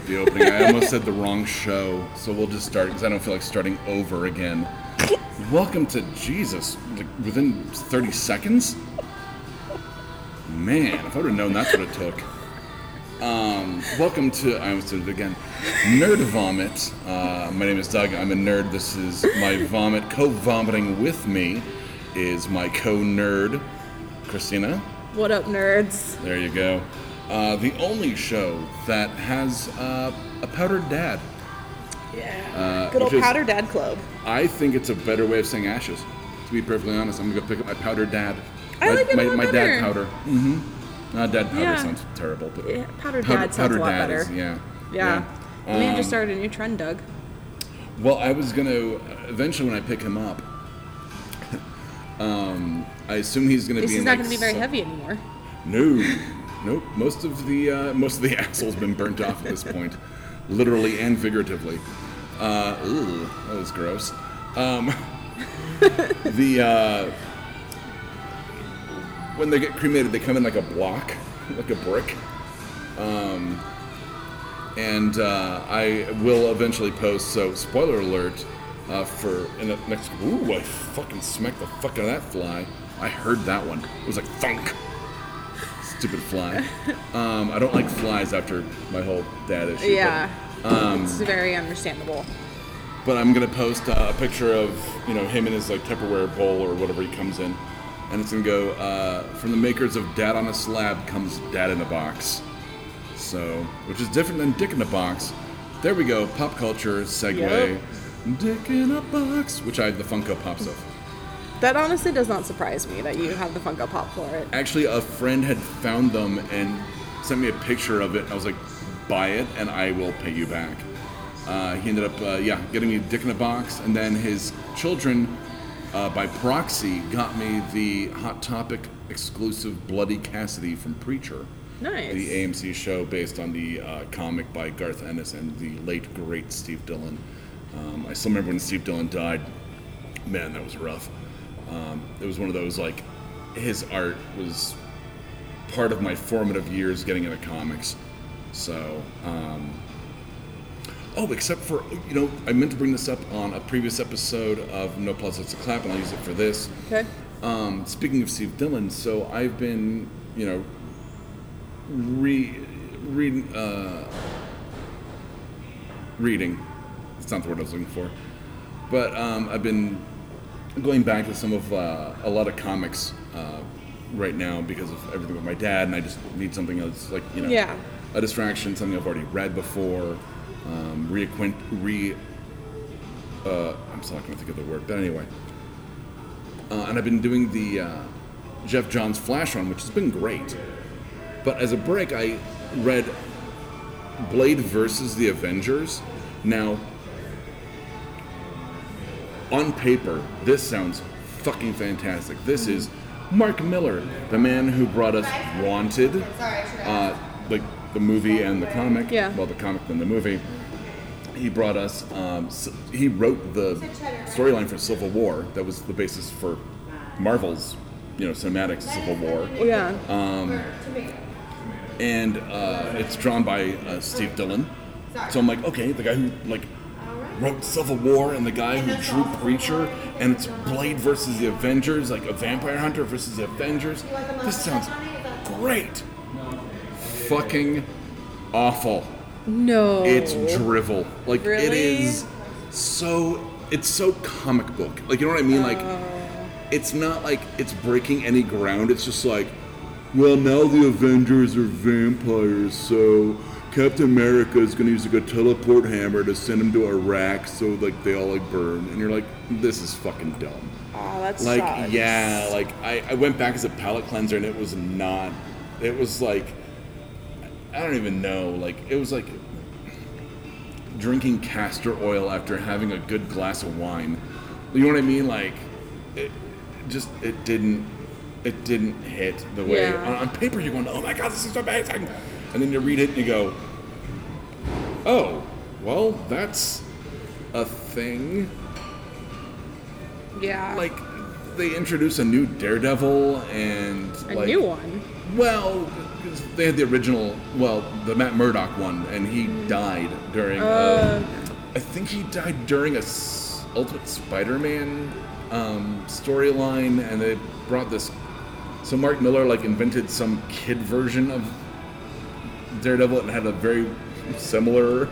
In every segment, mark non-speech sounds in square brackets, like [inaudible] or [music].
screwed up the opening. I almost said the wrong show, so we'll just start because I don't feel like starting over again. welcome to Jesus. Like within 30 seconds? Man, if I would have known that's what it took. Um, welcome to, I almost did it again, Nerd Vomit. Uh, my name is Doug. I'm a nerd. This is my vomit. Co vomiting with me is my co nerd, Christina. What up, nerds? There you go. Uh, the only show that has uh, a powdered dad. Yeah. Uh, Good old which is- Powder Dad Club. I think it's a better way of saying ashes. To be perfectly honest, I'm gonna go pick up my powdered dad. I my, like it my, my dad powder. Mm-hmm. Uh, dad powder Yeah. sounds terrible, but Yeah, Powder powder, Dad sounds powdered a lot dad better. is- yeah. Yeah. Yeah. We Um, start a new trend, Doug. Well, I was gonna eventually when I pick him up. [laughs] um, I assume he's gonna This be. is in, not like, going to be very some- heavy anymore. No, nope. Most of the uh, most of the [laughs] asshole's been burnt off at this point, literally and figuratively. Uh, ooh, that was gross. Um, [laughs] the uh, when they get cremated, they come in like a block, [laughs] like a brick. Um, and uh, I will eventually post. So, spoiler alert uh, for in the next. Ooh, I fucking smacked the fuck out of that fly. I heard that one. It was like thunk. Stupid fly. [laughs] Um, I don't like flies after my whole dad issue. but- Yeah. um, it's very understandable. but I'm gonna post uh, a picture of you know him in his like Tupperware bowl or whatever he comes in, and it's gonna go uh, from the makers of Dad on a Slab comes Dad in a Box, so which is different than Dick in a Box. There we go, pop culture segue. Yep. Dick in a Box, which I have the Funko Pops of. That honestly does not surprise me that you have the Funko Pop for it. Actually, a friend had found them and sent me a picture of it. I was like, buy it and I will pay you back. Uh, he ended up, uh, yeah, getting me Dick in a Box, and then his children, uh, by proxy, got me the Hot Topic exclusive Bloody Cassidy from Preacher, Nice. the AMC show based on the uh, comic by Garth Ennis and the late great Steve Dillon. Um, I still remember when Steve Dillon died. Man, that was rough. Um, it was one of those like his art was part of my formative years getting into comics. So, um, oh, except for you know, I meant to bring this up on a previous episode of No Plus It's a Clap, and I'll use it for this. Okay. Um, speaking of Steve Dillon, so I've been, you know, re, reading, uh, reading. It's not the word I was looking for, but um, I've been going back to some of uh, a lot of comics uh, right now because of everything with my dad, and I just need something else, like you know, Yeah. a distraction, something I've already read before, um, reacquaint, re. Uh, I'm still not going to think of the word, but anyway. Uh, and I've been doing the uh, Geoff Johns Flash run, which has been great. But as a break, I read Blade versus the Avengers. Now, on paper, this sounds fucking fantastic. This is Mark Millar, the man who brought us Wanted, uh, like the movie and the comic. Yeah. Well, the comic and the movie. He brought us. Um, he wrote the storyline for Civil War. That was the basis for Marvel's, you know, cinematic Civil War Yeah. and uh, it's drawn by uh, Steve Dillon. So I'm like, okay, the guy who like wrote Civil War and the guy who drew Preacher, and it's Blade versus the Avengers, like a vampire hunter versus the Avengers. This sounds great. Fucking awful. no. It's drivel. Like it Really? is so. It's so comic book. Like you know what I mean? Like oh. it's not like it's breaking any ground. It's just like, well, now the Avengers are vampires, so Captain America is going to use like a teleport hammer to send them to Iraq, so like they all like burn. And you're like, this is fucking dumb. oh, that's Like, yeah, like I, I went back as a palate cleanser, and it was not. It was like, I don't even know. Like it was like drinking castor oil after having a good glass of wine. You know what I mean? Like, it just it didn't it didn't hit the way Yeah. on, on paper you're going, oh my god, this is amazing, and then you read it and you go, oh, well, that's a thing. Yeah. Like, they introduce a new Daredevil and A like, new one. Well, they had the original, well, the Matt Murdock one, and he died during. Uh. Uh, I think he died during a s- Ultimate Spider-Man um, storyline, and they brought this. So Mark Millar like invented some kid version of Daredevil and had a very similar.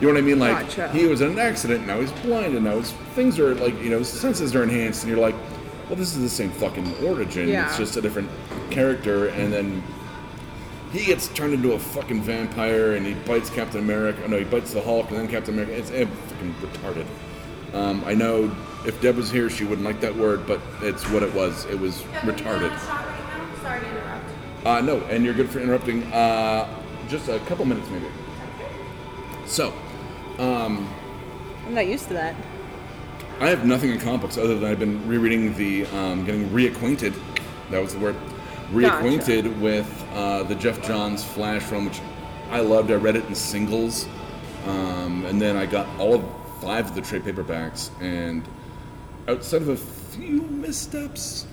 You know what I mean? Like Gotcha. he was in an accident, now he's blind, and now his things are like you know his senses are enhanced, and you're like, well, this is the same fucking origin. Yeah. It's just a different character, and then he gets turned into a fucking vampire, and he bites Captain America. Oh, No, he bites the Hulk, and then Captain America. It's eh, fucking retarded. Um, I know if Deb was here, she wouldn't like that word, but it's what it was. It was retarded. Sorry to interrupt. Uh, no, and you're good for interrupting. Uh, just a couple minutes, maybe. So, I'm not used to that. I have nothing in comic books other than I've been rereading the, um, getting reacquainted. That was the word. Reacquainted with uh, the Geoff Johns Flash run, which I loved. I read it in singles, um, and then I got all of five of the trade paperbacks. And outside of a few missteps,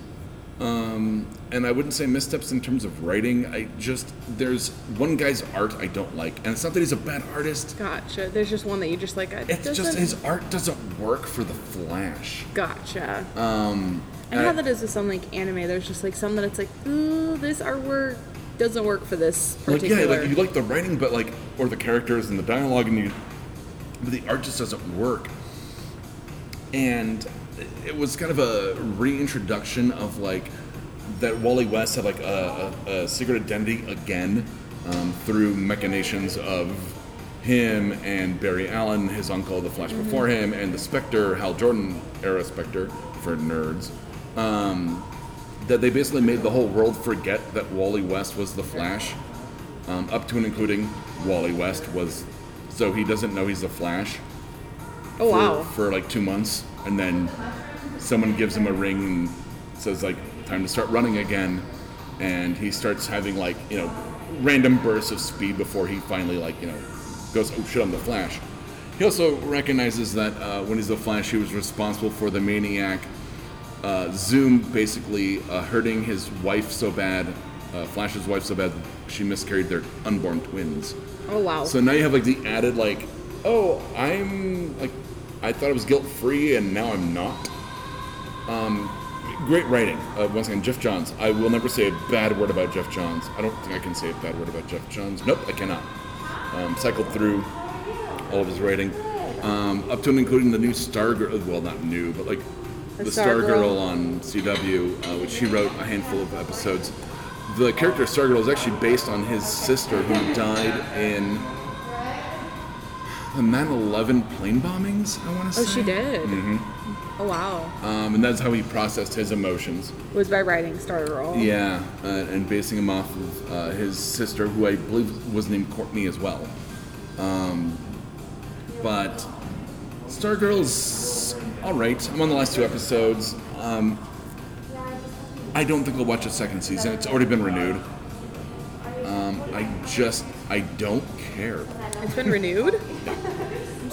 um, and I wouldn't say missteps in terms of writing. I just there's one guy's art I don't like, and it's not that he's a bad artist. Gotcha. There's just one that you just like. It It's just doesn't- his art doesn't work for the Flash. Gotcha. Um, And I- how that is with some like anime, there's just like some that it's like, ooh, this artwork doesn't work for this like yeah, like you like the writing, but like or the characters and the dialogue, and you, but the art just doesn't work. And it was kind of a reintroduction of like that Wally West had like a, a, a secret identity again um, through machinations of him and Barry Allen, his uncle, the Flash before him, and the Spectre, Hal Jordan era Spectre for nerds. Um, that they basically made the whole world forget that Wally West was the Flash, um, up to and including Wally West was, so he doesn't know he's the Flash oh for, wow. for like two months, and then someone gives him a ring and says like time to start running again, and he starts having like you know random bursts of speed before he finally like you know goes oh shit I'm the Flash. He also recognizes that uh, when he's the Flash, he was responsible for the Maniac uh, Zoom basically uh, hurting his wife so bad, uh, Flash's wife so bad, she miscarried their unborn twins. Oh wow. So now you have like the added like, oh, I'm like, I thought I was guilt free and now I'm not. Um, great writing. Uh, once again, Geoff Johns. I will never say a bad word about Geoff Johns. I don't think I can say a bad word about Geoff Johns. Nope, I cannot. Um, cycled through all of his writing, um, up to and including the new Stargirl. Well, not new, but like The the, Stargirl. Stargirl on CW, uh, which he wrote a handful of episodes. The character Stargirl is actually based on his sister who died in the 9/11 plane bombings. I want to say. oh, say. she did. Mm-hmm. Oh wow. Um, and that's how he processed his emotions. was by writing Star Stargirl. Yeah, uh, and basing him off of uh, his sister, who I believe was named Courtney as well. Um, but Stargirl's all right. I'm on the last two episodes. Um, I don't think I'll watch a second season. It's already been renewed. Um, I just I don't care. It's been renewed.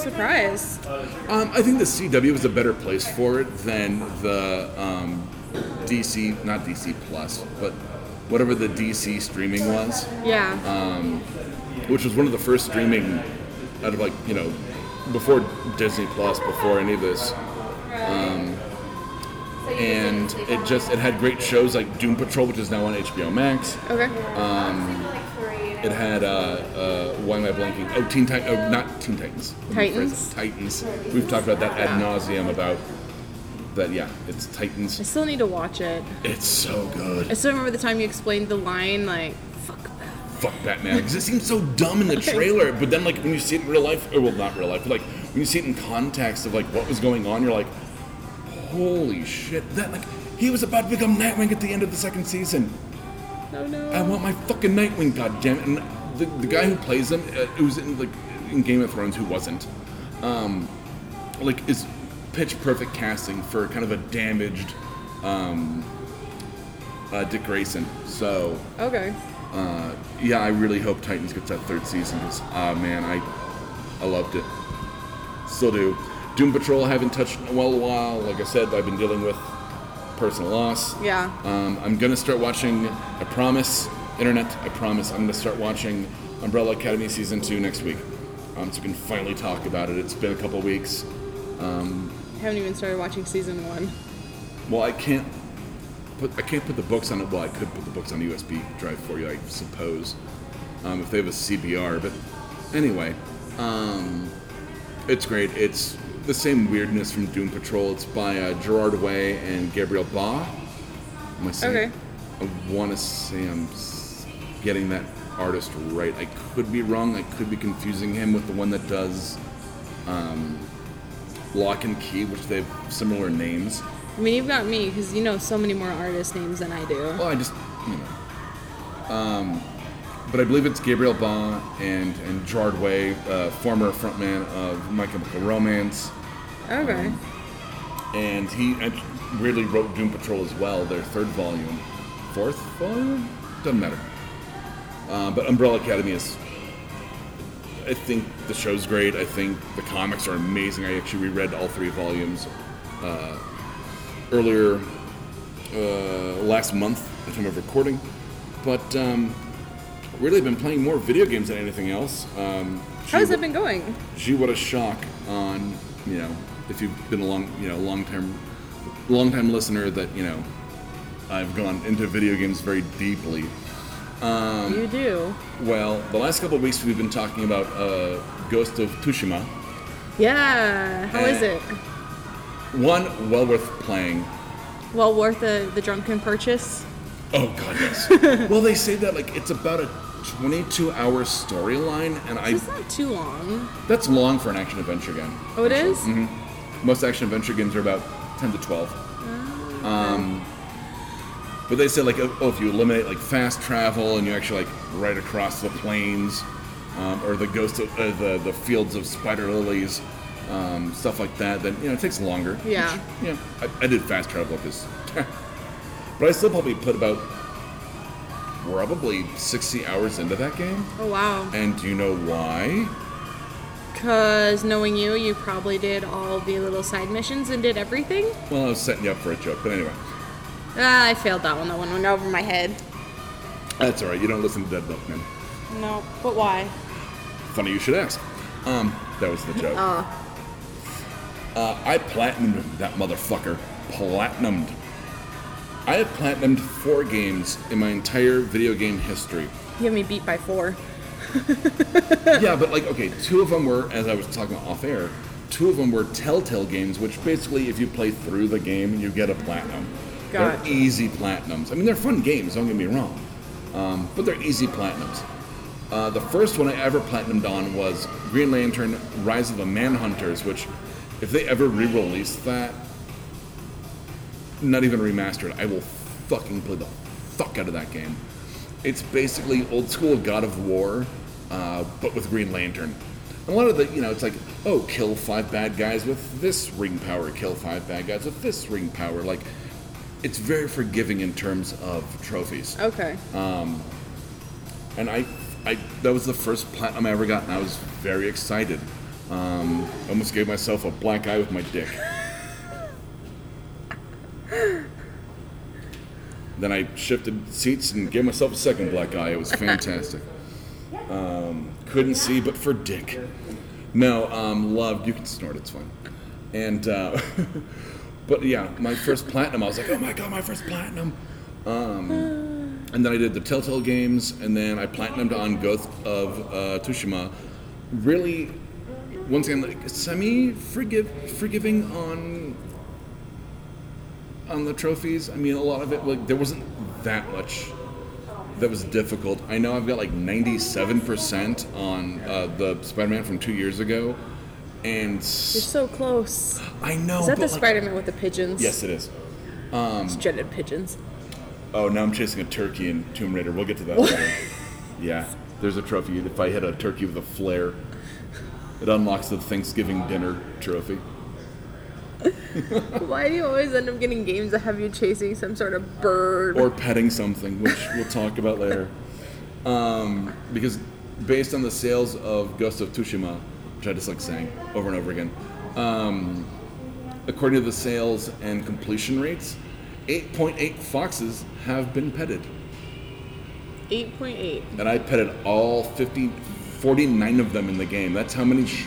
I'm surprised. Um, I think the CW was a better place for it than the um, DC, not DC Plus, but whatever the DC streaming was. Yeah. which was one of the first streaming out of like you know before Disney Plus, before any of this, um, and it just it had great shows like Doom Patrol, which is now on HBO Max. okay. It had uh, uh, why am I blanking? Oh, Teen Titans, oh, not Teen Titans. Let me phrase Titans? Titans. We've talked about that ad nauseum about that. Yeah, it's Titans. I still need to watch it. It's so good. I still remember the time you explained the line like, "Fuck that." fuck Batman because it seems so dumb in the [laughs] trailer. But then, like when you see it in real life, or well, not real life, but like when you see it in context of like what was going on, you're like, holy shit! That like he was about to become Nightwing at the end of the second season. No, no. I want my fucking Nightwing, goddamn it! And the, the guy who plays him, uh, it was in like in Game of Thrones, who wasn't, um, like is pitch perfect casting for kind of a damaged um, uh, Dick Grayson. So okay. uh, yeah, I really hope Titans gets that third season because, ah, man, I, I loved it. Still do. Doom Patrol I haven't touched in well a while. Like I said, I've been dealing with personal loss. Yeah. Um, I'm gonna start watching. I promise, internet. I promise. I'm gonna start watching Umbrella Academy season two next week, um, so we can finally talk about it. It's been a couple weeks. I haven't even started watching season one. Well, I can't put I can't put the books on it. Well, I could put the books on a USB drive for you, I suppose, um, if they have a CBR. But anyway, um, it's great. It's the same weirdness from Doom Patrol. It's by uh, Gerard Way and Gabriel Ba. Am I saying? Okay. I want to say I'm getting that artist right. I could be wrong. I could be confusing him with the one that does um, Locke and Key, which they have similar names. I mean, you've got me because you know so many more artist names than I do. Well, I just, you know. Um, but I believe it's Gabriel Ba and, and Gerard Way, uh, former frontman of My Chemical Romance. Okay. And he weirdly wrote Doom Patrol as well, their third volume. Fourth volume? Doesn't matter. Uh, but Umbrella Academy is. I think the show's great. I think the comics are amazing. I actually reread all three volumes uh, earlier uh, last month, at the time of recording. But um, really been playing more video games than anything else. Um, How's it been going? Gee, what a shock on, you know, if you've been a long, you know, long term, long time listener that, you know, I've gone into video games very deeply. Um, you do. Well, the last couple of weeks we've been talking about uh, Ghost of Tsushima. Yeah. How is it? One, well worth playing. Well worth the, the drunken purchase? Oh god, yes. [laughs] well, they say that like it's about a 22-hour storyline, and I It's not too long. that's long for an action adventure game. Oh, it is? Most action adventure games are about 10 to 12. Um, but they said like, oh, if you eliminate like fast travel and you actually like ride across the plains, um, or the ghost of uh, the the fields of spider lilies, um, stuff like that, then you know it takes longer. Yeah. Which, yeah. I, I did fast travel because, [laughs] but I still probably put about probably 60 hours into that game. Oh, wow. And do you know why? Because knowing you, you probably did all the little side missions and did everything? Well, I was setting you up for a joke, but anyway. Ah, I failed that one. That one went over my head. That's all right. You don't listen to Dead Milkmen. No. But why? Funny you should ask. Um, that was the joke. Oh. Uh, I platinumed that motherfucker. Platinumed. I have platinumed four games in my entire video game history. You have me beat by four. [laughs] yeah, but like, okay, two of them were, as I was talking off air, two of them were Telltale games, which basically, if you play through the game, you get a platinum. Gotcha. They're easy platinums. I mean, they're fun games, don't get me wrong. Um, but they're easy platinums. Uh, the first one I ever platinumed on was Green Lantern Rise of the Manhunters, which, if they ever re release that, not even remastered, I will fucking play the fuck out of that game. It's basically old school God of War, uh, but with Green Lantern. And a lot of the, you know, it's like, oh, kill five bad guys with this ring power, kill five bad guys with this ring power. Like, it's very forgiving in terms of trophies. Okay. And I, I, that was the first platinum I ever got, and I was very excited. Um, almost gave myself a black eye with my dick. [laughs] then I shifted seats and gave myself a second black eye. It was [laughs] fantastic. Um, couldn't see, but for dick. No, um, loved. You can snort. It's fine. And uh, [laughs] but yeah, my first platinum. I was like, oh my god, my first platinum. Um, and then I did the Telltale games, and then I platinumed on Ghost of uh, Tsushima. Really, once again, like semi forgive forgiving on on the trophies. I mean, a lot of it like there wasn't that much that was difficult. I know I've got like 97% on uh, the Spider-Man from two years ago, and You're so close. I know. Is that the like- Spider-Man with the pigeons? Yes, it is. It's dreaded pigeons. Oh, now I'm chasing a turkey in Tomb Raider. We'll get to that later. [laughs] Yeah, there's a trophy. If I hit a turkey with a flare, it unlocks the Thanksgiving dinner trophy. [laughs] Why do you always end up getting games that have you chasing some sort of bird? Or petting something, which we'll talk about later. Um, because based on the sales of Ghost of Tsushima, which I just like saying over and over again, um, according to the sales and completion rates, 8.8 foxes have been petted. 8.8. And I petted all 50, 49 of them in the game. That's how many sh-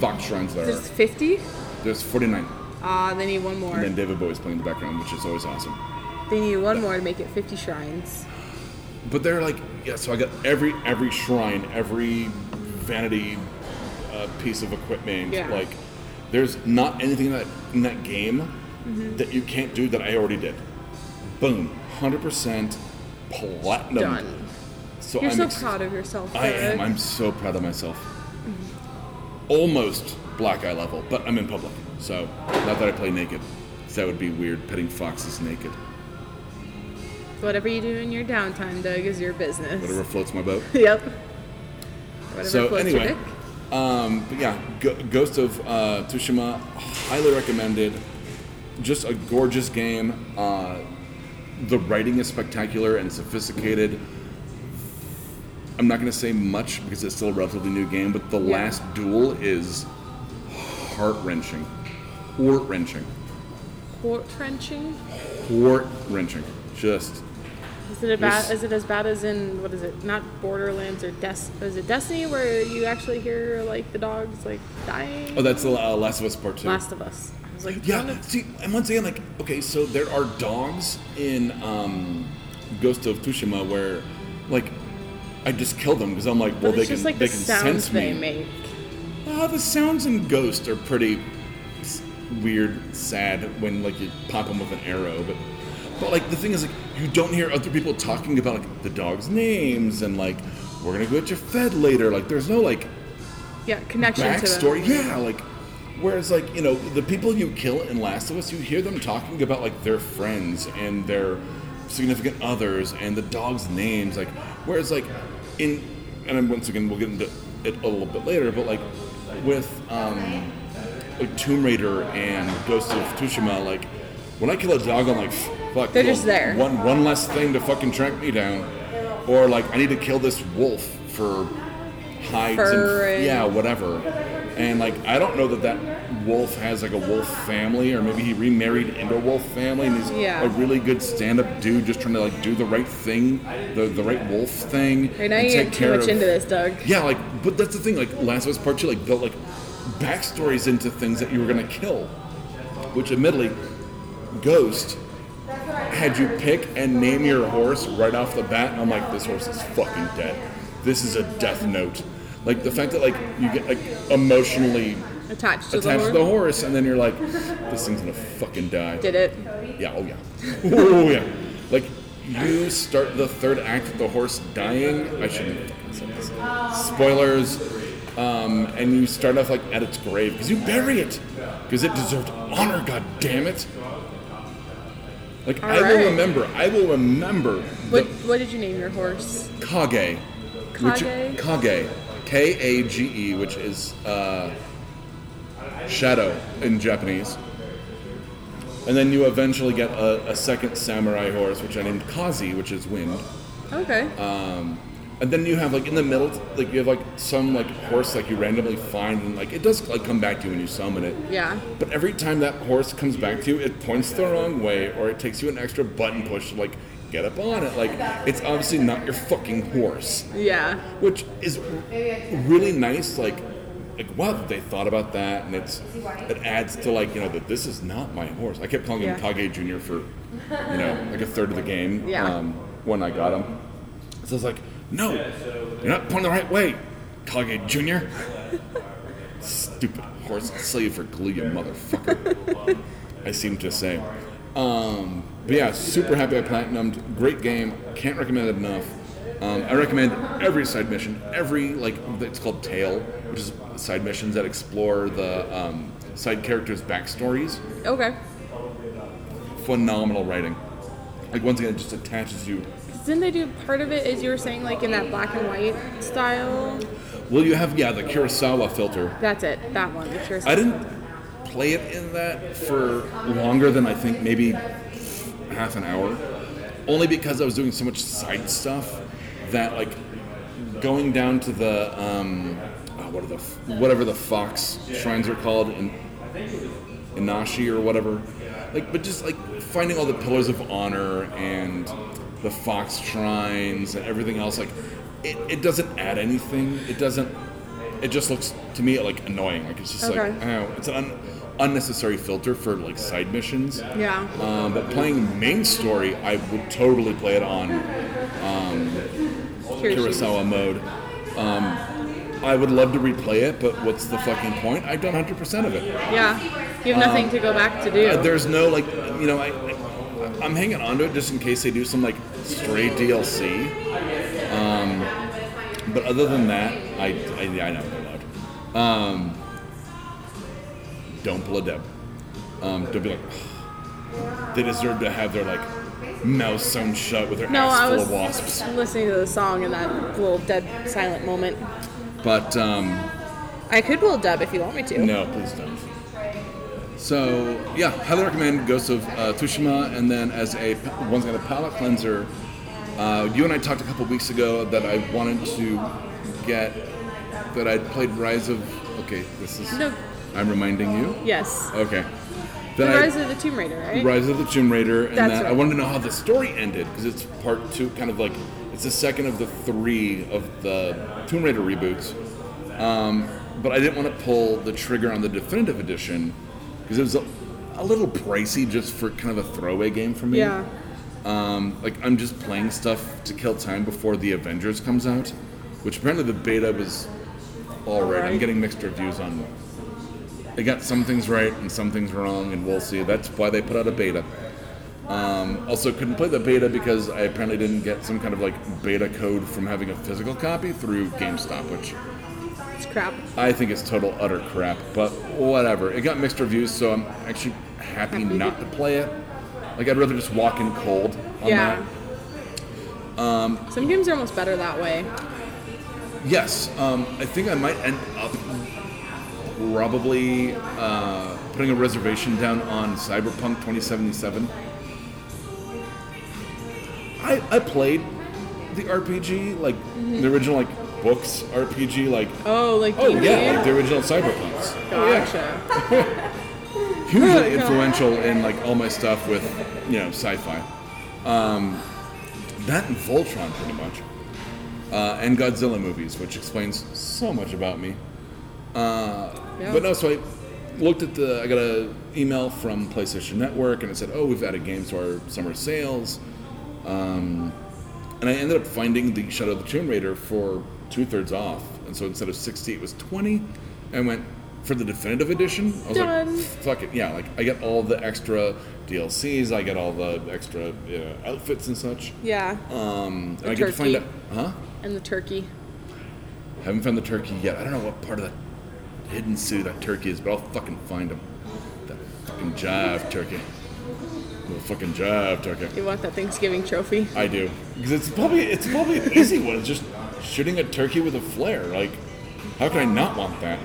fox shrines there are. There's 50? There's 49. Ah, they need one more. And then David Bowie's playing in the background, which is always awesome. They need one more to make it 50 shrines. But they're like, yeah. So I got every every shrine, every vanity uh, piece of equipment. Yeah. Like, there's not anything in that in that game Mm-hmm. that you can't do that I already did. Boom, hundred percent platinum. Done. So You're I'm so ex- proud of yourself. I am. I'm so proud of myself. Almost black eye level, but I'm in public, so not that I play naked. that would be weird, petting foxes naked. Whatever you do in your downtime, Doug, is your business. Whatever floats my boat. [laughs] yep. Whatever So floats your anyway, um, but yeah, Go- Ghost of uh, Tsushima, highly recommended. Just a gorgeous game. Uh, the writing is spectacular and sophisticated. I'm not going to say much because it's still a relatively new game, but the Yeah. last duel is heart wrenching, heart wrenching, Port wrenching? heart wrenching. Just Is it, a bad, is it as bad as in, what is it, not Borderlands or Des- is it Destiny where you actually hear like the dogs like dying? oh, that's the uh, Last of Us Part Two. Last of Us. I was like, Yeah. of- See, and once again, like, okay, so there are dogs in um, Ghost of Tsushima where, like, I just kill them because I'm like, well, they can like they the can sounds sense they me. make. Uh, the sounds in Ghost are pretty weird, sad when like you pop them with an arrow, but. But like the thing is, like you don't hear other people talking about like the dogs' names and like we're gonna go get you fed later. Like there's no like Yeah, connection to backstory. them. Yeah, like whereas like you know the people you kill in Last of Us, you hear them talking about like their friends and their significant others and the dogs' names. Like whereas like in and then once again we'll get into it a little bit later, but like with um, like Tomb Raider and Ghost of Tsushima, like when I kill a dog, I'm like fuck. They're just there. One one less thing to fucking track me down, or like I need to kill this wolf for hides Fur and and- yeah whatever and like i don't know that that wolf has like a wolf family or maybe he remarried into a wolf family and he's Yeah. a really good stand-up dude just trying to like do the right thing the the right wolf thing Right now and you get too much of- into this, Doug. yeah like but that's the thing like last of us part two like built like backstories into things that you were gonna kill which admittedly ghost had you pick and name your horse right off the bat, and I'm like, this horse is fucking dead. This is a death note. Like the fact that like you get like emotionally Attached to attached the to the horse. and then you're like, this thing's gonna fucking die. Did it? Yeah, oh yeah, [laughs] oh yeah. Like you start the third act with the horse dying. I shouldn't have fucking said this. Spoilers. Um, and you start off like at its grave because you bury it because it deserved honor. God damn it! Like I will remember. I will remember What, what did you name your horse? Kage. Which, Kage? Kage. K A G E, which is uh, shadow in Japanese. And then you eventually get a, a second samurai horse, which I named Kazi, which is wind. Okay. And then you have like in the middle, like you have like some like horse like you randomly find, and like it does like come back to you when you summon it. yeah. But every time that horse comes back to you, it points the wrong way, or it takes you an extra button push to like get up on it. Like it's obviously not your fucking horse. Yeah. which is really nice. Like, like wow, they thought about that, and it's it adds to like you know that this is not my horse. I kept calling him Yeah. Kage Junior for you know like a third of the game. Yeah. Um, when I got him, so I was like, no, you're not pointing the right way, Kage Junior. Stupid horse, I'll sell you for glue, you motherfucker. I seem to say. Um, but yeah, super happy I platinumed. Great game. Can't recommend it enough. Um, I recommend every side mission, every like it's called Tale, which is side missions that explore the um, side characters' backstories. Okay. Phenomenal writing. Like once again, it just attaches you. Didn't they do part of it, as you were saying, like in that black and white style? Well, you have yeah the Kurosawa filter. That's it. That one. The Curious- I didn't play it in that for longer than I think maybe half an hour, only because I was doing so much side stuff that like going down to the um, oh, what are the whatever the fox shrines are called in Inari or whatever. like, but just like finding all the pillars of honor and the fox shrines and everything else. Like, it, it doesn't add anything. It doesn't. It just looks to me like annoying. Like it's just like Okay. oh, it's an un, unnecessary filter for like side missions. Yeah. Um, but playing main story, I would totally play it on Kurosawa mode. Um, I would love to replay it, but what's the fucking point? I've done 100% of it. Yeah. You have nothing to go back to do. Uh, there's no like, you know, I, I I'm hanging on to it just in case they do some like stray DLC. Um, but other than that, I I, yeah, I know they're loud. Um, don't pull a deb. Um, don't be like they deserve to have their like mouth sewn shut with their no, ass I full was of wasps. listening to the song in that little dead silent moment. But um, I could pull a dub if you want me to. No, please don't. So yeah, highly recommend Ghost of uh, Tsushima, and then as a once again a palate cleanser. Uh, you and I talked a couple weeks ago that I wanted to get that I'd played Rise of. Okay, this is. No. I'm reminding you. Yes. Okay. The Then I- Rise of the Tomb Raider, right? Rise of the Tomb Raider, and That's then I wanted to know how the story ended because it's part two, kind of like it's the second of the three of the Tomb Raider reboots. Um, but I didn't want to pull the trigger on the definitive edition because it was a, a little pricey just for kind of a throwaway game for me. Yeah. Um, like I'm just playing stuff to kill time before the Avengers comes out, which apparently the beta was all right. I'm getting mixed reviews on. They got some things right and some things wrong, and we'll see. That's why they put out a beta. Um, also, couldn't play the beta because I apparently didn't get some kind of like beta code from having a physical copy through GameStop, which crap. I think it's total utter crap. But whatever. It got mixed reviews, so I'm actually happy Happy. not to play it. Like I'd rather just walk in cold on Yeah. that. Um, Some games are almost better that way. Yes, um, I think I might end up probably uh, putting a reservation down on Cyberpunk 2077. I, I played the RPG, like the original like books RPG, like Oh, like oh yeah, like the original Cyberpunks. Oh, yeah. Gotcha. [laughs] hugely influential in like all my stuff with you know sci-fi. Um, that and Voltron, pretty much, uh, and Godzilla movies, which explains so much about me. Uh, Yeah. But no, so I looked at the. I got an email from PlayStation Network, and it said, "Oh, we've added games to our summer sales." Um, and I ended up finding the Shadow of the Tomb Raider for two thirds off, and so instead of sixty, it was twenty. I went for the definitive edition. I was Done. like, "Fuck it, yeah!" Like I get all the extra DLCs, I get all the extra you know, outfits and such. Yeah. Um, and The I get to find out, turkey. huh? And the turkey. Haven't found the turkey yet. I don't know what part of the hidden city that turkey is, but I'll fucking find him. That fucking jive turkey. The fucking jive turkey. You want that Thanksgiving trophy? I do because it's probably it's probably an easy one. It's just shooting a turkey with a flare. Like, how can I not want that?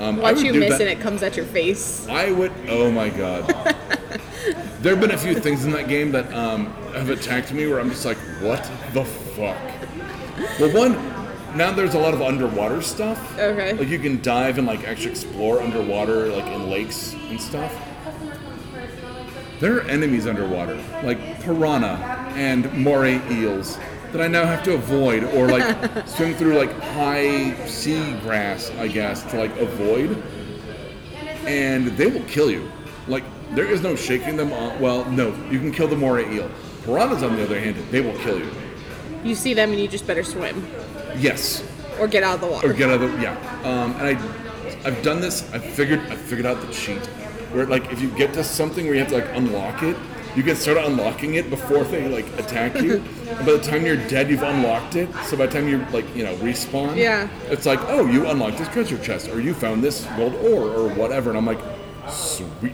Um, would you miss that- it, it comes at your face. I would. Oh my god. [laughs] there have been a few things in that game that um, have attacked me where I'm just like, what the fuck? Well, one, now there's a lot of underwater stuff. Okay. Like you can dive and like actually explore underwater, like in lakes and stuff. There are enemies underwater, like piranha and moray eels, that I now have to avoid or like [laughs] swim through like high sea grass, I guess, to like avoid and they will kill you. Like there is no shaking them off. Well, no, you can kill the moray eel. Piranhas, on the other hand, they will kill you. You see them and you just better swim Yes, or get out of the water. or get out of the yeah. Um, and I, I've done this. I figured I figured out the cheat where like if you get to something where you have to like unlock it, you can start unlocking it before they like attack you. and by the time you're dead, you've unlocked it. So by the time you like you know respawn, Yeah. it's like oh you unlocked this treasure chest or you found this gold ore or whatever, and I'm like sweet.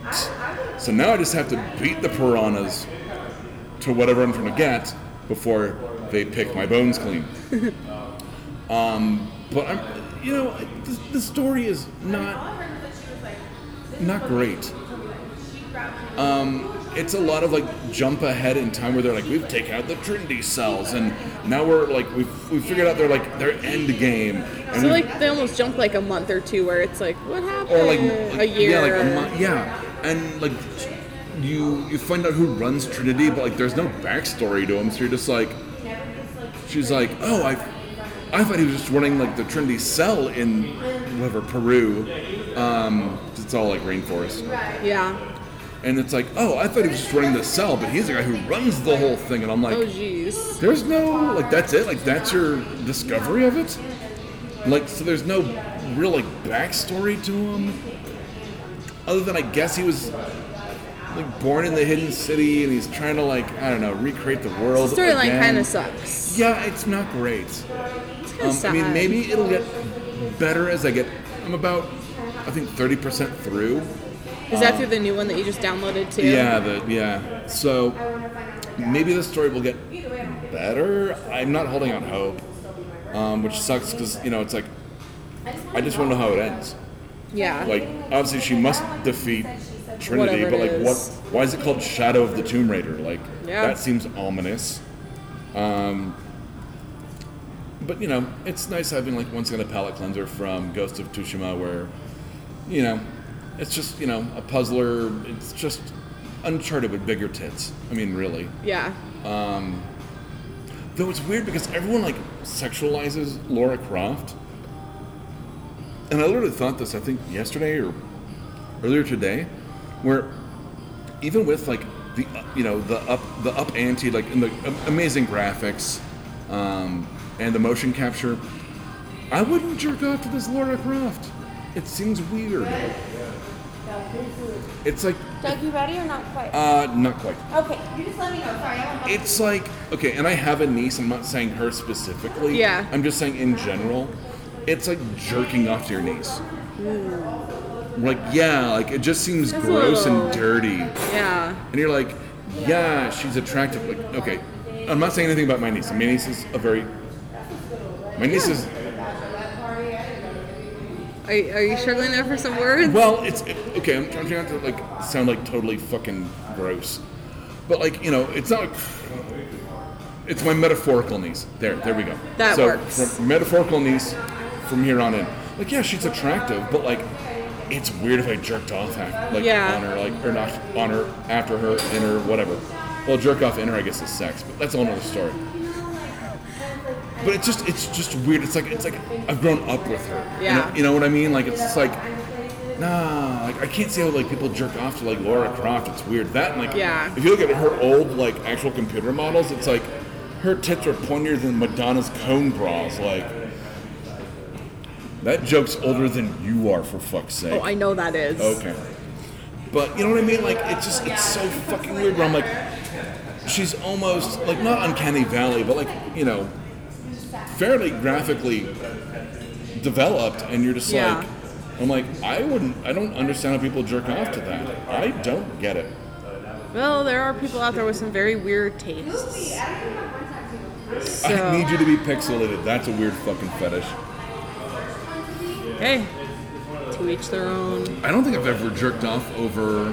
So now I just have to beat the piranhas to whatever I'm trying to get before they pick my bones clean. [laughs] um, but I'm, you know, the, the story is not not great. Um, it's a lot of like jump ahead in time where they're like, we've taken out the Trinity cells, and now we're like, we've, we've figured out their like their end game. And So like they almost jump like a month or two where it's like, what happened? or like, a year. yeah, like a month, yeah, and like you you find out who runs Trinity, but like there's no backstory to him, so you're just like, she's like, oh, I, I thought he was just running like the Trinity cell in whatever Peru. Um, it's all like rainforest, Yeah. And it's like, oh, I thought he was just running the cell, but he's the guy who runs the whole thing, and I'm like, Oh jeez. there's no like that's it, like that's your discovery of it. Like so, there's no real like backstory to him, other than I guess he was like born in the hidden city and he's trying to like I don't know recreate the world. The storyline kind of sucks. Yeah, it's not great. It's Um, I mean, maybe it'll get better as I get. I'm about, I think, 30% through. Is that through the new one that you just downloaded too? Yeah, the yeah. So maybe the story will get better. I'm not holding out hope, um, which sucks because you know it's like I just want to know how it ends. Yeah. Like obviously she must defeat Trinity, Whatever but like what? Why is it called Shadow of the Tomb Raider? Like Yeah. that seems ominous. Um, but you know, it's nice having like once again a palate cleanser from Ghost of Tsushima, where you know, it's just you know a puzzler. It's just Uncharted with bigger tits. I mean, really. yeah. Though it's weird because everyone like sexualizes Laura Croft, and I literally thought this I think yesterday or earlier today, where even with like the you know the up the up ante like in the amazing graphics um, and the motion capture, I wouldn't jerk off to this Laura Croft. It seems weird. It's like Doug, you ready or not quite? uh, not quite. okay, you just let me know. Sorry, I won't. It's like okay, and I have a niece. I'm not saying her specifically. Yeah. I'm just saying in general. It's like jerking off to your niece. Like yeah, like it just seems That's a gross and dirty, Yeah. and you're like, yeah, she's attractive. Like okay, I'm not saying anything about my niece. My niece is a very. My niece is Are, you- are you struggling there for some words? Well, it's it, okay. I'm trying not to like sound like totally fucking gross, but like you know, it's not. It's my metaphorical niece. There, there we go. That so works. From metaphorical niece from here on in. Like, yeah, she's attractive, but like, it's weird if I jerked off after, like Yeah. on her, like or not on her, after her, in her, whatever. Well, jerk off in her, I guess, is sex, but that's a whole other story. But it's just, it's just weird. It's like, it's like I've grown up with her. You Yeah. know- you know what I mean? Like, it's just like, Nah, like I can't see how like people jerk off to like Laura Croft. It's weird. That and like Yeah. if you look at her old like actual computer models, it's like her tits are pointier than Madonna's cone bras. Like that joke's older than you are, for fuck's sake. oh, I know that is. Okay. But you know what I mean? Like it's just it's so fucking weird. Where I'm like, she's almost like not uncanny valley, but like you know, fairly graphically developed, and you're just Yeah. like, I'm like, I wouldn't, I don't understand how people jerk off to that. I don't get it. Well, there are people out there with some very weird tastes. So, I need you to be pixelated. That's a weird fucking fetish. hey, to each their own. I don't think I've ever jerked off over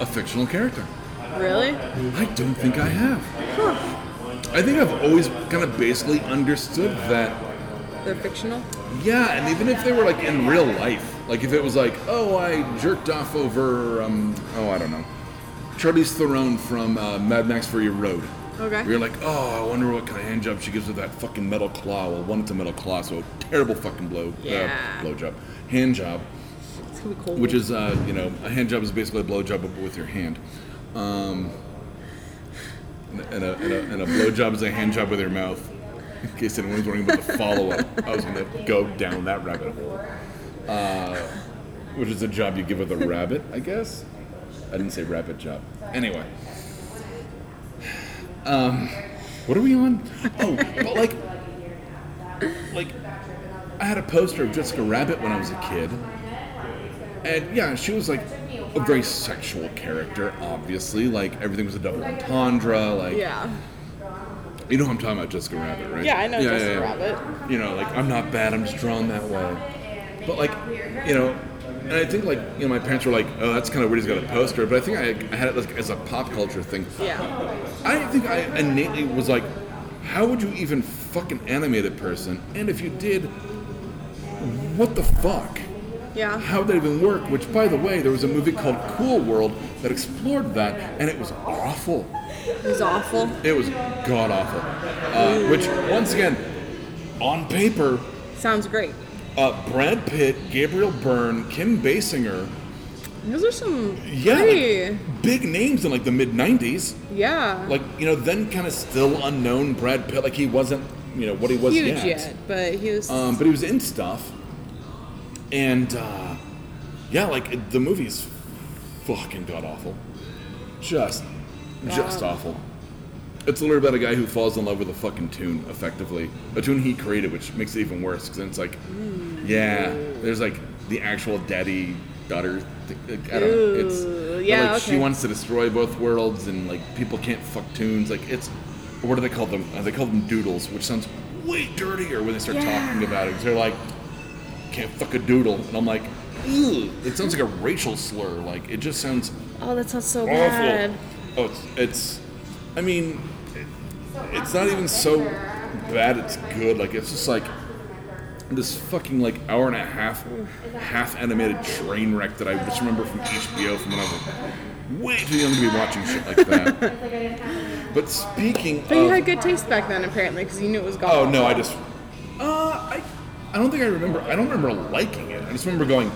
a fictional character. Really? I don't think I have. Huh. I think I've always kind of basically understood that, They're fictional? yeah, and even if they were like in real life, like if it was like, oh, I jerked off over, um, oh, I don't know, Charlize Theron from uh, Mad Max Fury Road. Okay. You're like, oh, I wonder what kind of hand job she gives with that fucking metal claw. Well, one, it's a metal claw, so a terrible fucking blow, Yeah. uh, blow job, hand job. It's gonna be cold. which is uh, you know a hand job is basically a blow job but with your hand um, and, a, and, a, and a blow job is a hand job with your mouth. In case anyone was wondering about the follow-up i was going to go down that rabbit hole. Uh, which is a job you give with a rabbit i guess? I didn't say rabbit job. Anyway. Um, what are we on? Oh but like like i had a poster of jessica rabbit when i was a kid. And yeah, she was like a very sexual character, obviously. Like everything was a double entendre. Like yeah. you know who I'm talking about, Jessica Rabbit, right? Yeah, I know Jessica Rabbit. You know, like I'm not bad. I'm just drawn that way. But like, you know, and I think like you know my parents were like, oh, that's kind of weird. He's got a poster. But I think I, I had it like as a pop culture thing. Yeah. I think I innately was like, how would you even fucking animate a person? And if you did, what the fuck? Yeah. How would that even work? Which, by the way, there was a movie called Cool World that explored that, and it was awful. It was awful. It was god awful. Uh, which, once again, on paper, Sounds great. uh, Brad Pitt, Gabriel Byrne, Kim Basinger, Those are some yeah, pretty. like, big names in like the mid '90s. yeah. Like you know, then kind of still unknown Brad Pitt. Like he wasn't, you know, what he was huge yet. yet, but he was. Um, but he was in stuff, and uh, yeah, like the movie's fucking god awful, just, just God. awful. It's literally about a guy who falls in love with a fucking tune, effectively, a tune he created, which makes it even worse because then it's like, yeah, there's like the actual daddy daughter. Thing. I don't know. It's yeah, like, she wants to destroy both worlds, and like people can't fuck tunes. Like it's what do they call them? Uh, they call them doodles, which sounds way dirtier when they start Yeah. talking about it. they're like, can't fuck a doodle, and I'm like, it sounds like a racial slur. Like it just sounds oh, that sounds so awful. bad. Oh, it's, it's I mean, it, it's not even so bad. It's good. Like it's just like this fucking like hour and a half, half animated train wreck that I just remember from HBO from when I was way too young to be watching shit like that. but speaking But you of, had good taste back then, apparently, because you knew it was gone. oh no, I just, I don't think I remember. I don't remember liking it. I just remember going,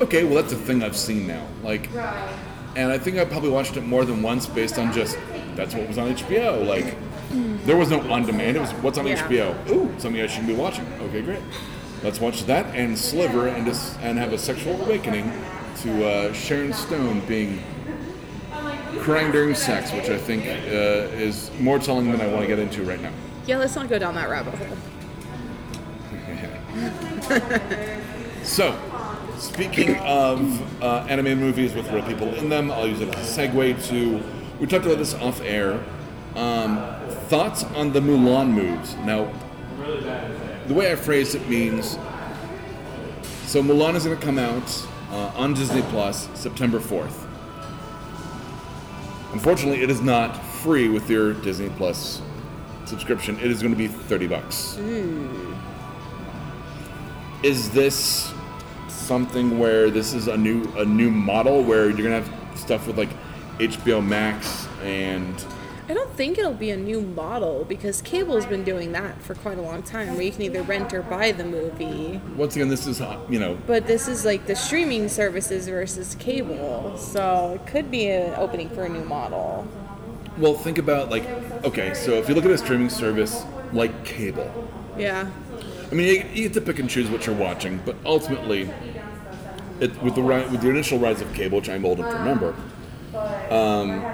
okay, well that's a thing I've seen now. Like, and I think I probably watched it more than once based on just that's what was on HBO. Like, there was no on demand. It was what's on Yeah. HBO. Ooh, something I shouldn't be watching. Okay, great. Let's watch that and Sliver and just and have a sexual awakening to uh, Sharon Stone being crying during sex, which I think uh, is more telling than I want to get into right now. Yeah, let's not go down that rabbit hole. [laughs] So, speaking of uh, animated movies with real people in them, I'll use it as a segue to. We talked about this off air. Um, thoughts on the Mulan moves. Now, the way I phrase it means so Mulan is going to come out uh, on Disney Plus September 4th. Unfortunately, it is not free with your Disney Plus subscription. It is going to be 30 bucks. Is this something where this is a new a new model where you're to have stuff with like HBO Max and I don't think it'll be a new model because cable's been doing that for quite a long time, where you can either rent or buy the movie. once again this is uh, you know But this is like the streaming services versus cable, so it could be an opening for a new model. well think about like okay so if you look at a streaming service like cable Yeah. I mean, you, you get to pick and choose what you're watching, but ultimately, it, with the with the initial rise of cable, which I'm old enough to remember, um,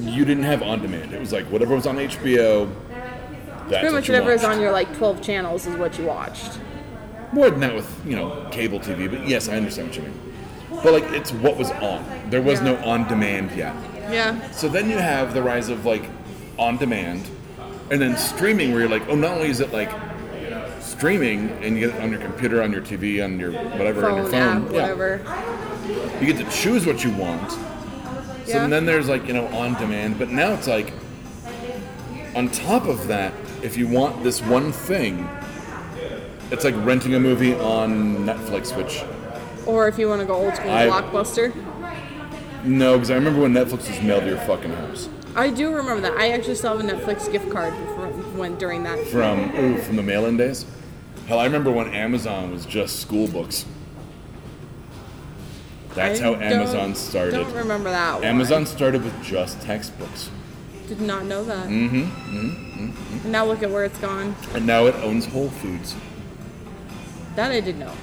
you didn't have on demand. It was like whatever was on HBO. That's Pretty much whatever is watched. on your like 12 channels is what you watched. More than that with you know cable TV, but yes, I understand what you mean. But like, it's what was on. There was no on demand yet. Yeah. So then you have the rise of like on demand, and then streaming, where you're like, oh, not only is it like streaming, and you get it on your computer, on your TV, on your whatever, on your Phone, phone, app, yeah. whatever. You get to choose what you want. So Yeah. then there's like you know on demand, but now it's like on top of that, if you want this one thing, it's like renting a movie on Netflix, which Or if you want to go old school I- blockbuster. no, because I remember when Netflix was mailed to your fucking house I do remember that. I actually still have a Netflix gift card from when during that. from ooh, from the mail-in days. Hell, I remember when Amazon was just school books. That's I how Amazon started. Don't remember that one. Amazon started with just textbooks, Did not know that. Mm-hmm. Mm-hmm. And now look at where it's gone. and now it owns Whole Foods. That I did not know.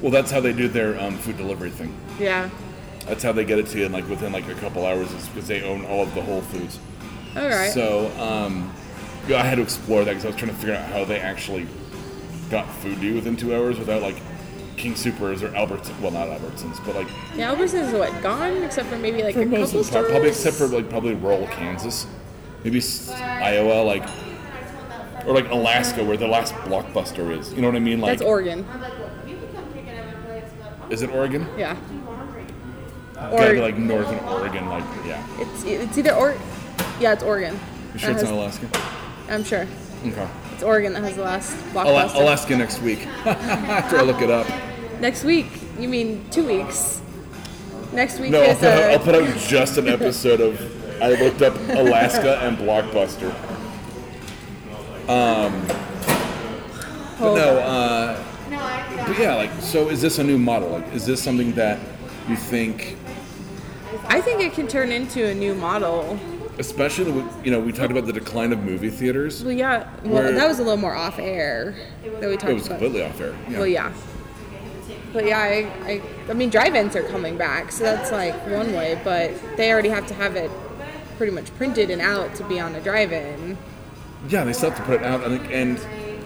Well, that's how they do their um, food delivery thing. Yeah. That's how they get it to you in like within like a couple hours, is because they own all of the Whole Foods. All right. So um, I had to explore that because I was trying to figure out how they actually got food to you within two hours without like King Supers or Albertsons. Well, not Albertsons, but like yeah, Albertsons is what gone, except for maybe like for a most couple of the time, stores. probably except for like probably rural Kansas, maybe Iowa, like or like Alaska, where the last blockbuster is. You know what I mean? That's Oregon. I'm like, That's Oregon. is it Oregon? Yeah. Gotta Or be like northern Oregon, like yeah. it's it's either or. Yeah, it's Oregon. You sure it's has- not Alaska? I'm sure Okay. It's Oregon that has the last blockbuster. Alaska next week after [laughs] I look it up. Next week. You mean two weeks? Next week No, I'll is put, out, uh, I'll put out just an episode of. I looked up Alaska and Blockbuster. Um, but no, uh, No, I but yeah, like, so is this a new model? Like, is this something that you think, I think it can turn into a new model. Especially, with, you know, we talked about the decline of movie theaters. Well, yeah. Well, that was a little more off air that we talked about. It was about. completely off air. Yeah. Well, yeah. But yeah, I, I, I mean, drive-ins are coming back, so that's like one way. But they already have to have it pretty much printed and out to be on a drive-in. Yeah, they still have to put it out, and, like, and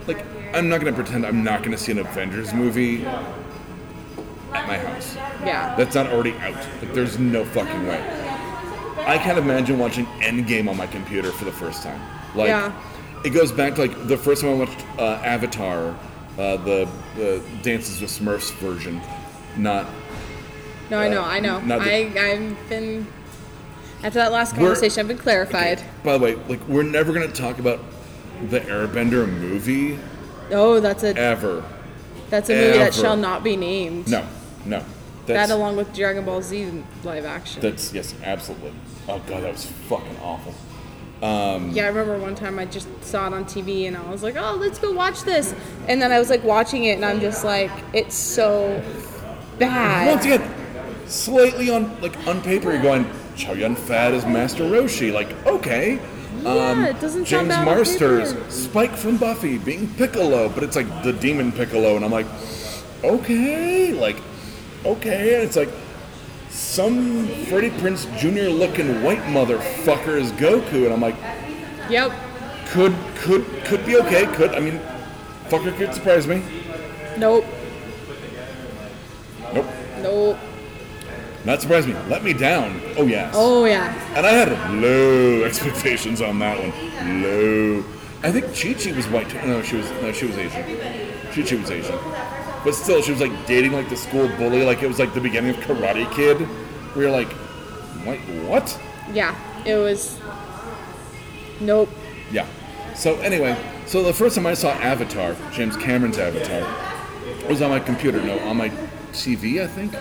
like, I'm not gonna pretend I'm not gonna see an Avengers movie at my house. Yeah. That's not already out. Like, there's no fucking way. I can't imagine watching Endgame on my computer for the first time. Like, Yeah. it goes back to like the first time I watched uh, Avatar, uh, the the Dances with Smurfs version, not. No, I know, I know. the- I, I've been after that last conversation, I've been clarified. By the way, like we're never gonna talk about the Airbender movie Oh, that's a ever. that's a movie that shall not be named. No, no. That along with Dragon Ball Z live action. that's yes, absolutely. Oh god, that was fucking awful. Yeah, I remember one time I just saw it on TV and I was like, oh, let's go watch this. And then I was like watching it and I'm just like, it's so bad. Once again, slightly on like on paper, you're going Chow Yun Fat is Master Roshi. Like, okay. Yeah, um, it doesn't sound James on Marsters. Spike from Buffy, being Piccolo, but it's like the demon Piccolo, and I'm like, okay, like, okay. And it's like some Freddie Prinze Jr. looking white motherfucker is Goku, and I'm like, Yep. could could could be okay. Could I mean, fucker could surprise me. Nope. Nope, Nope. not surprise me. Let me down. Oh yes. Oh yeah. And I had low [laughs] expectations on that one. Low. I think Chi Chi was white. No, she was. No, she was Asian. Chi Chi was Asian. But still, she was like dating like the school bully. Like it was like the beginning of Karate Kid. We were like, wait, what? Yeah. It was. Nope. Yeah. So anyway, so the first time I saw Avatar, James Cameron's Avatar, was on my computer. No, on my TV, I think.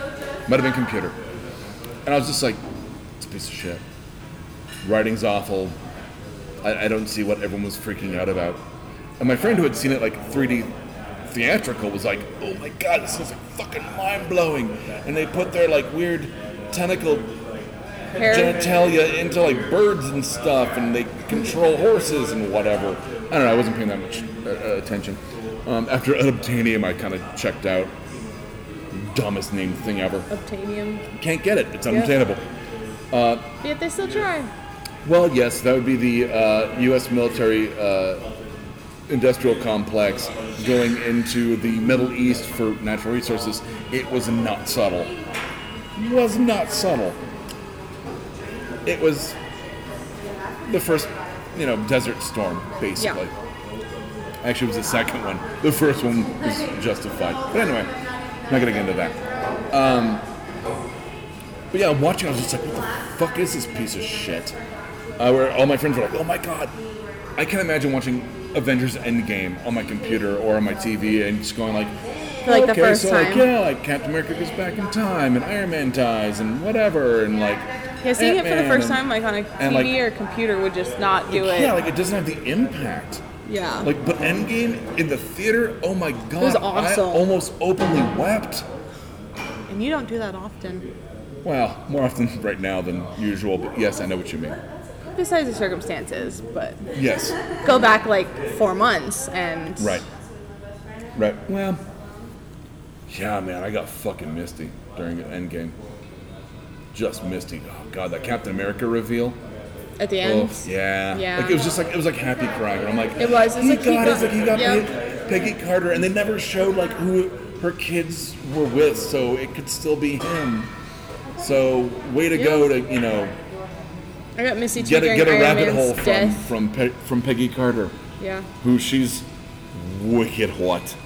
Might have been computer. And I was just like, it's a piece of shit. Writing's awful. I, I don't see what everyone was freaking out about. And my friend who had seen it like 3D theatrical was like, oh my god, this is like fucking mind blowing. And they put their like weird tentacle Hair. genitalia into like birds and stuff, and they control horses and whatever. I don't know. I wasn't paying that much uh, uh, attention. Um, after Unobtainium, I kind of checked out. Dumbest named thing ever. Obtanium. Can't get it. It's unobtainable. Yet they still try. Well, yes, that would be the uh, U.S. military uh, industrial complex going into the Middle East for natural resources. It was not subtle. Was not subtle. It was the first, you know, Desert Storm, basically. Yeah. Actually, it was the second one. The first one was justified. But anyway, not gonna get into that. Um, but yeah, watching, I was just like, what the fuck is this piece of shit? Uh, where all my friends were like, oh my god. I can't imagine watching Avengers Endgame on my computer or on my TV and just going like, For, like, the okay, first so like, time. yeah, like Captain America goes back in time and Iron Man dies and whatever and like. Yeah, seeing it for the Ant-Man first and- time, like on a and, TV like- or computer, would just not do it. Yeah, like it doesn't have the impact. yeah. Like, but Endgame in the theater, oh my god, it was awesome. I almost openly wept. and you don't do that often. Well, more often [laughs] right now than usual, but yes, I know what you mean. Besides the circumstances, but Yes, go back like four months and right, right. Well, yeah, man, I got fucking misty during Endgame. Just misty. Oh god, that Captain America reveal. at the end. Oh, yeah. Yeah. Like it was just like it was like happy crying. And I'm like, It was. It's oh he like he got, got- it's like he got yep. Peggy Carter, and they never showed like who her kids were with, so it could still be him. So way to go to you know I got Missy too get a during get a Iron rabbit Man's hole from from Pe- from Peggy Carter, Yeah. who she's wicked hot.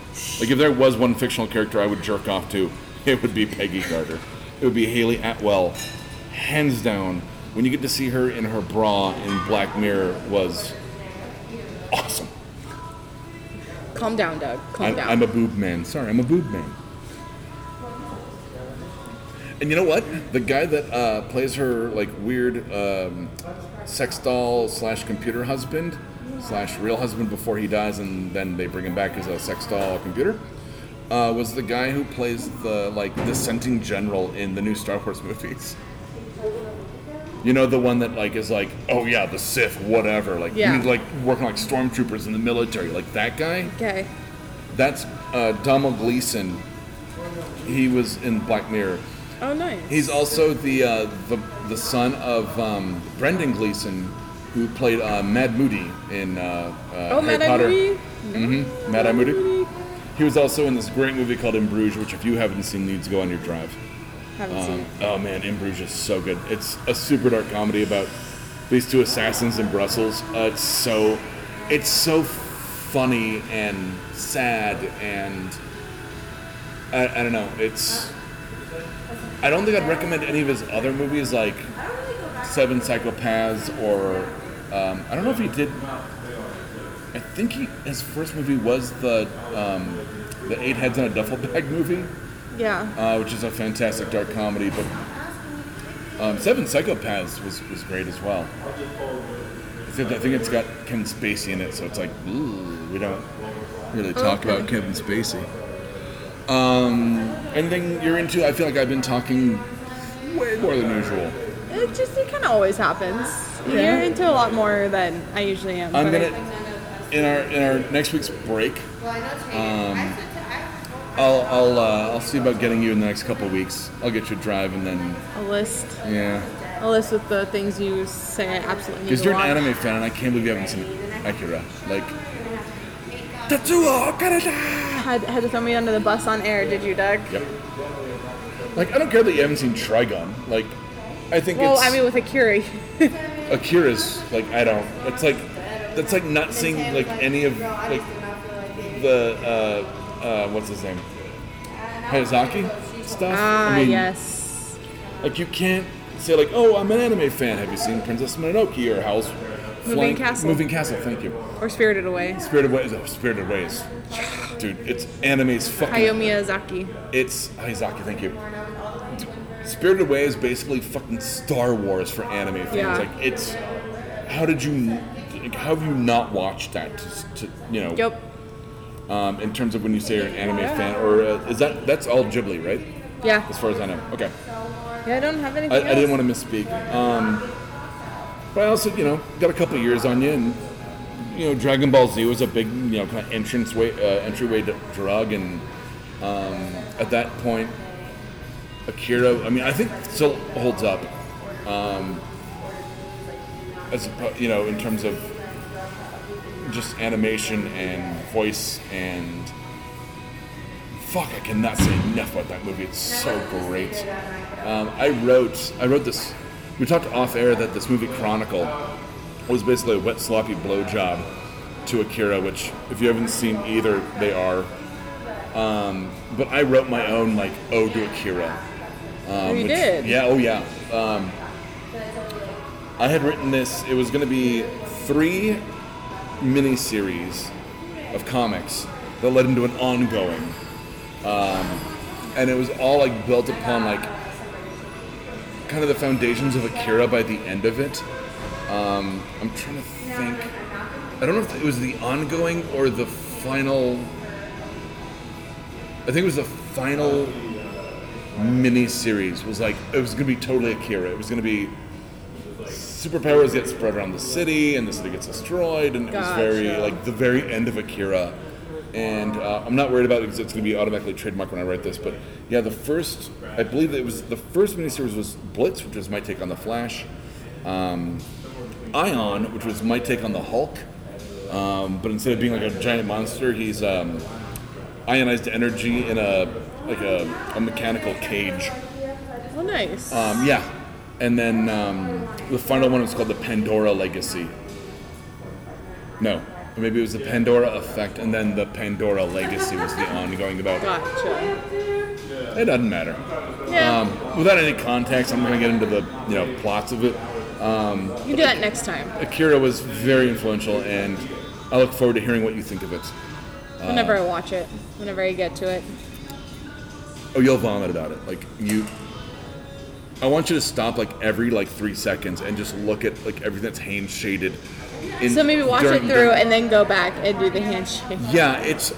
Like if there was one fictional character I would jerk off to, [laughs] it would be Peggy Carter. It would be Hayley Atwell, hands down. When you get to see her in her bra in Black Mirror was awesome. Calm down, Doug. Calm I'm, down. I'm a boob man. Sorry, I'm a boob man. And you know what? The guy that uh, plays her like weird um, sex doll slash computer husband slash real husband before he dies, and then they bring him back as a sex doll computer. Uh, was the guy who plays the like dissenting general in the new Star Wars [laughs] movies? You know the one that like is like, oh yeah, the Sith, whatever. Like Yeah. he's like working like stormtroopers in the military, like that guy. Okay. That's uh, Donald Gleeson. He was in Black Mirror. Oh, nice. He's also the uh, the the son of um, Brendan Gleeson, who played uh, Mad Moody in uh, uh, oh, Harry Mad Potter. Moody? Mm-hmm. Mad Eye Moody. He was also in this great movie called In Bruges, which if you haven't seen, needs to go on your drive. Haven't seen Um, it. oh man, In Bruges is so good. It's a super dark comedy about these two assassins in Brussels. Uh, it's so, it's so funny and sad and I, I don't know. It's I don't think I'd recommend any of his other movies like Seven Psychopaths or um, I don't know if he did. I think he his first movie was the um, the Eight Heads in a Duffel Bag [laughs] movie Yeah. uh, which is a fantastic dark comedy. But um, Seven Psychopaths was, was great as well. Except I think it's got Kevin Spacey in it, so it's like, ooh, we don't really talk Okay. about Kevin Spacey. Um, anything you're into? I feel like I've been talking way more than usual. It just it kind of always happens. Yeah. You're into a lot more than I usually am. I'm gonna in our in our next week's break. Um, I'll I'll uh, I'll see about getting you in the next couple weeks. I'll get you a drive and then a list, yeah. a list with the things you say I absolutely need Because you're an anime fan, and I can't believe you haven't seen Akira. Like, Tetsuo Kaneda! Had, had to throw me under the bus on air, did you, Doug? Yep. Like, I don't care that you haven't seen Trigun. Like, I think Well, I mean, with Akira, [laughs] Akira's. Like, I don't. It's like that's like not seeing like any of like the uh, uh, what's his name Hayazaki stuff. ah, I mean, yes. Like, you can't say like, oh, I'm an anime fan. Have you seen Princess Mononoke or Howl's Moving Castle. Moving Castle. Thank you. Or Spirited Away. Spirited Ways. Oh, Spirited Away is, Dude, it's anime's fucking. Hayao Miyazaki. It's Hayazaki. Thank you. Dude, Spirited Away is basically fucking Star Wars for anime fans. Yeah. Like it's. How did you? Like, how have you not watched that? To, to you know. Yep. Um, in terms of when you say you're an anime fan, or uh, is that that's all Ghibli, right? Yeah. As far as I know. Okay. Yeah, I don't have anything I, else. I didn't want to misspeak. Um, but I also, you know, got a couple years on you, and you know, Dragon Ball Z was a big, you know, kind of entrance way, uh, entryway drug, and um, at that point, Akira. I mean, I think still holds up. Um, as you know, in terms of just animation and voice and fuck, I cannot say enough about that movie. It's so great. Um, I wrote, I wrote this. We talked off air that this movie Chronicle was basically a wet, sloppy blowjob to Akira, which, if you haven't seen either, they are. Um, but I wrote my own like ode to Akira. Um, you which- did? Yeah. Oh yeah. Um, I had written this. It was going to be three mini series of comics that led into an ongoing, um, and it was all like built upon like kind of the foundations of Akira by the end of it. Um, I'm trying to think. I don't know if it was the ongoing or the final. I think it was the final mini series. Was like it was gonna be totally Akira. It was gonna be superpowers get spread around the city, and the city gets destroyed, and it was very like the very end of Akira. And uh, I'm not worried about it because it's going to be automatically trademarked when I write this. But yeah, the first, I believe that it was the first miniseries was Blitz, which was my take on the Flash. Um, Ion, which was my take on the Hulk. Um, but instead of being like a giant monster, he's um, ionized energy in a like a, a mechanical cage. Oh, nice. Um, yeah, and then um, the final one was called the Pandora Legacy. No, or maybe it was the Pandora Effect, and then the Pandora Legacy was the ongoing about. gotcha. It doesn't matter. Yeah. Um, without any context, I'm going to get into the you know plots of it. Um, you do that next time. Akira was very influential, and I look forward to hearing what you think of it. Whenever Uh, I watch it. Whenever I get to it. Oh, you'll vomit about it. Like you, I want you to stop like every like three seconds and just look at like everything that's hand shaded. In- So maybe watch during- it through and then go back and do the handshake. Yeah, it's.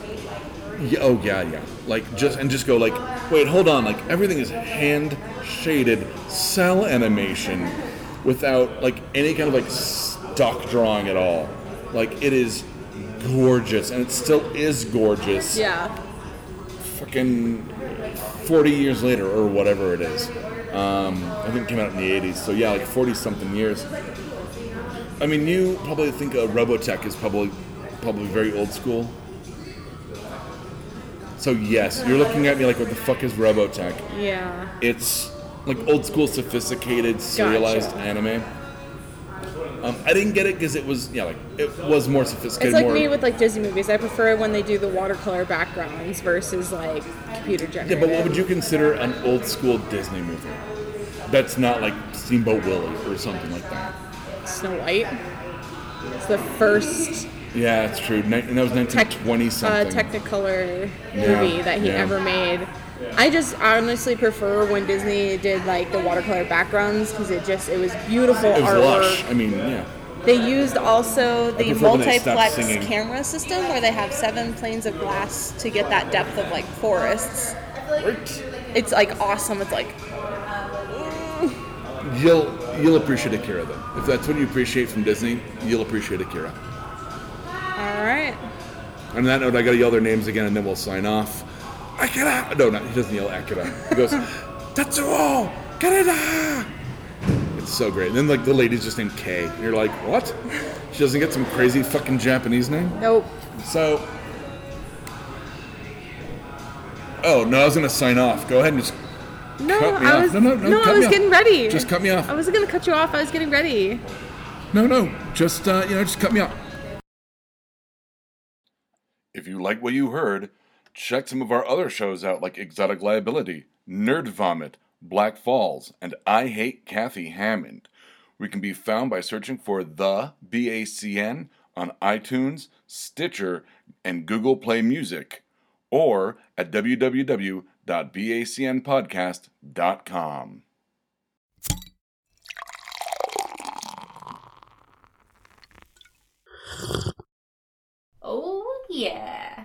Yeah, oh yeah, yeah. Like just and just go like, wait, hold on. Like everything is hand shaded cell animation, without like any kind of like stock drawing at all. Like it is gorgeous, and it still is gorgeous. Yeah. Fucking forty years later or whatever it is. Um, I think it came out in the '80s. So yeah, like forty something years. I mean, you probably think a Robotech is probably probably very old school. So yes, you're looking at me like, what the fuck is Robotech? Yeah. It's like old school, sophisticated, serialized anime. Um, I didn't get it because it was yeah, like it was more sophisticated. It's like more, me with like Disney movies. I prefer when they do the watercolor backgrounds versus like computer generated. yeah, but what would you consider an old school Disney movie? That's not like Steamboat Willie or something like that. Snow White. It's the first Yeah, it's true. Ni- and that was tech, 1920 uh, something. Technicolor Yeah, movie that he yeah. ever made. I just honestly prefer when Disney did like the watercolor backgrounds because it just it was beautiful it was artwork. lush. I mean, yeah. They used also the prefer when they stopped multiplex camera system where they have seven planes of glass to get that depth of like forests. It's like awesome. It's like You'll you'll appreciate Akira then. If that's what you appreciate from Disney, you'll appreciate Akira. all right. On that note, I gotta yell their names again, and then we'll sign off. Akira. No, not, he doesn't yell Akira. He goes [laughs] Tetsuo Kaneda. It's so great. And then like the lady's just named Kay. And you're like, what? She doesn't get some crazy fucking Japanese name. Nope. So. Oh no, I was gonna sign off. Go ahead and just No, Cut me I off. was No, no, no, I cut was me off. getting ready. just cut me off. I wasn't gonna cut you off. I was getting ready. No, no, just uh, you know, just cut me off. If you like what you heard, check some of our other shows out like Exotic Liability, Nerd Vomit, Black Falls, and I Hate Kathy Hammond. We can be found by searching for the BACN on iTunes, Stitcher, and Google Play Music, or at www.bacnpodcast.com. Oh, yeah.